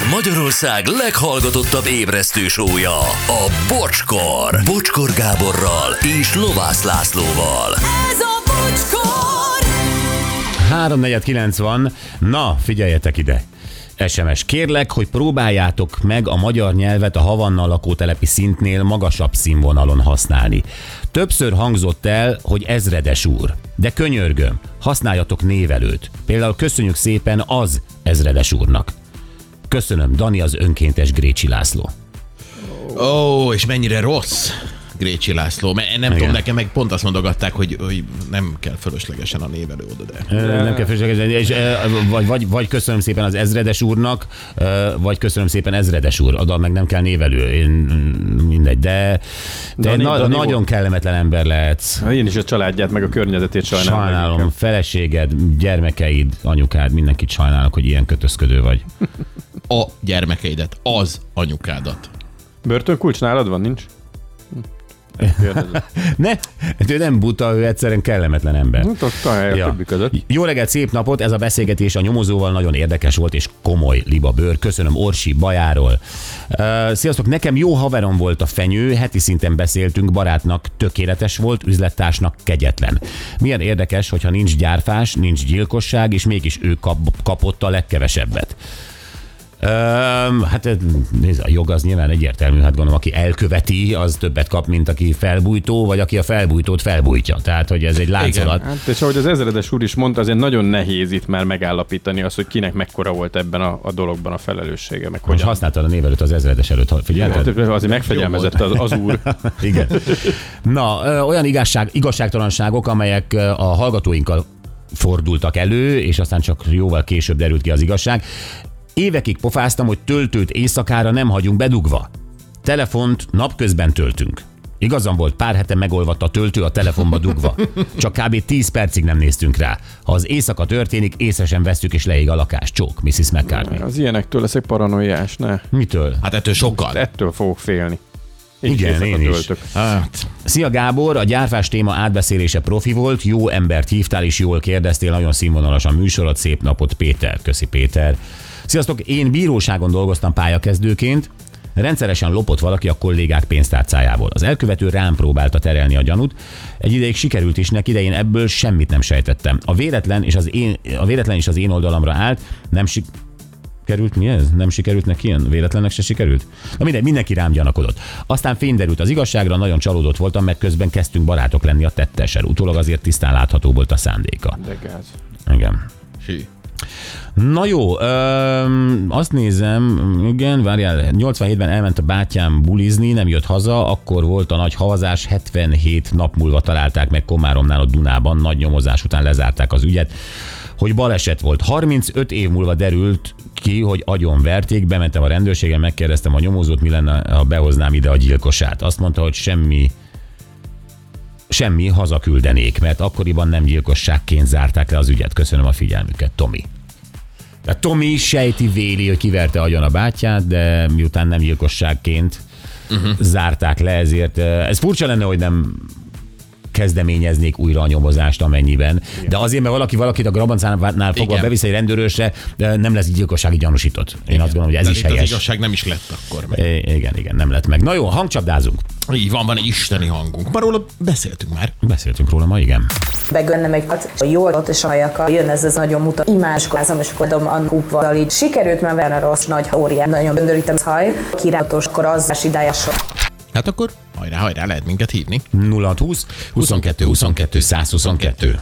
Ez Magyarország leghallgatottabb ébresztő sója, a Bocskor. Bocskor Gáborral és Lovász Lászlóval. Ez a bocskor! 349 van. Na, figyeljetek ide. SMS. Kérlek, hogy próbáljátok meg a magyar nyelvet a Havanna lakótelepi szintnél magasabb színvonalon használni. Többször hangzott el, hogy ezredes úr. De könyörgöm, használjatok névelőt. Például köszönjük szépen az ezredes úrnak. Köszönöm, Dani az önkéntes Grécsi László. Ó, és mennyire rossz Grécsi László. Mert nem tudom, nekem meg pont azt mondogatták, hogy, hogy nem kell fölöslegesen a névelő oda, de... Nem kell fölöslegezni, és, vagy, vagy, vagy köszönöm szépen az ezredes úrnak, vagy köszönöm szépen ezredes úr, oda meg nem kell névelő, én, mindegy, de, de Dani- na, Dani nagyon volt. kellemetlen ember lehetsz. Én is a családját, meg a környezetét sajnálom. Sajnálom, feleséged, gyermekeid, anyukád, mindenkit sajnálok, hogy ilyen kötözködő vagy. A gyermekeidet, az anyukádat. Börtönkulcs nálad van, nincs? Ne, ő nem buta, ő egyszerűen kellemetlen ember. Hát ott a hely a többi között. Jó reggelt, szép napot! Ez a beszélgetés a nyomozóval nagyon érdekes volt, és komoly liba bőr. Köszönöm Orsi Bajáról. Uh, sziasztok, nekem jó haverom volt a fenyő, heti szinten beszéltünk, barátnak tökéletes volt, üzlettársnak kegyetlen. Milyen érdekes, hogyha nincs gyárfás, nincs gyilkosság, és mégis ő kap, kapott a legkevesebbet. Öm, hát nézd, a jog az nyilván egyértelmű, hát gondolom, aki elköveti, az többet kap, mint aki felbújtó, vagy aki a felbújtót felbújtja. Tehát, hogy ez egy láncolat. Hát, és ahogy az ezredes úr is mondta, azért nagyon nehéz itt már megállapítani azt, hogy kinek mekkora volt ebben a, a dologban a felelőssége, meg Most használtad a névelőt az ezredes előtt, figyelted? Hát, azért megfegyelmezett az, az úr. Igen. Na, olyan igazság, igazságtalanságok, amelyek a hallgatóinkkal fordultak elő, és aztán csak jóval később derült ki az igazság. Évekig pofáztam, hogy töltőt éjszakára nem hagyunk bedugva. Telefont napközben töltünk. Igazam volt, pár hete megolvadt a töltő a telefonba dugva. Csak kb. 10 percig nem néztünk rá. Ha az éjszaka történik, észre sem vesztük és leég a lakás. Csók, Mrs. McCartney. Az ilyenektől leszek paranoiás, ne. Mitől? Hát ettől sokkal. Ettől fogok félni. Igen, én is. Hát, Szia Gábor, a gyárfás téma átbeszélése profi volt, jó embert hívtál és jól kérdeztél, nagyon színvonalas a műsorod, szép napot Péter, köszi Péter. Sziasztok, én bíróságon dolgoztam pályakezdőként, Rendszeresen lopott valaki a kollégák pénztárcájából. Az elkövető rám próbálta terelni a gyanút. Egy ideig sikerült is neki, de én ebből semmit nem sejtettem. A véletlen és az én, a véletlen is az én oldalamra állt, nem Került mi ez? Nem sikerült neki ilyen? Véletlennek se sikerült? Na mindegy, mindenki rám gyanakodott. Aztán fény derült az igazságra, nagyon csalódott voltam, mert közben kezdtünk barátok lenni a tettessel. Utólag azért tisztán látható volt a szándéka. De gáz. Igen. hű. Na jó, öm, azt nézem, igen, várjál, 87-ben elment a bátyám bulizni, nem jött haza, akkor volt a nagy havazás, 77 nap múlva találták meg Komáromnál a Dunában, nagy nyomozás után lezárták az ügyet, hogy baleset volt. 35 év múlva derült ki, hogy agyon verték, bementem a rendőrségen, megkérdeztem a nyomozót, mi lenne, ha behoznám ide a gyilkosát. Azt mondta, hogy semmi semmi, hazaküldenék, mert akkoriban nem gyilkosságként zárták le az ügyet. Köszönöm a figyelmüket, Tomi. Tehát Tomi sejti véli, hogy kiverte agyon a bátyját, de miután nem gyilkosságként uh-huh. zárták le, ezért eh, ez furcsa lenne, hogy nem kezdeményeznék újra a nyomozást amennyiben. De azért, mert valaki valakit a Grabancánál fogva Igen. bevisz egy rendőrösre, de nem lesz gyilkossági gyanúsított. Én azt gondolom, hogy ez De is itt az helyes. igazság nem is lett akkor meg. I- Igen, igen, nem lett meg. Na jó, hangcsapdázunk. Így van, van egy isteni hangunk. Már róla beszéltünk már. Beszéltünk róla ma, igen. begönnem egy a jól ott és hajakkal jön ez, ez nagyon mutat. Imáskozom, és akkor adom a kúpval így. Sikerült, mert van a rossz nagy órián, nagyon göndörítem az haj. Kirátos, akkor az idájas. Hát akkor hajrá, hajrá, lehet minket hívni. 0620 22 22 122.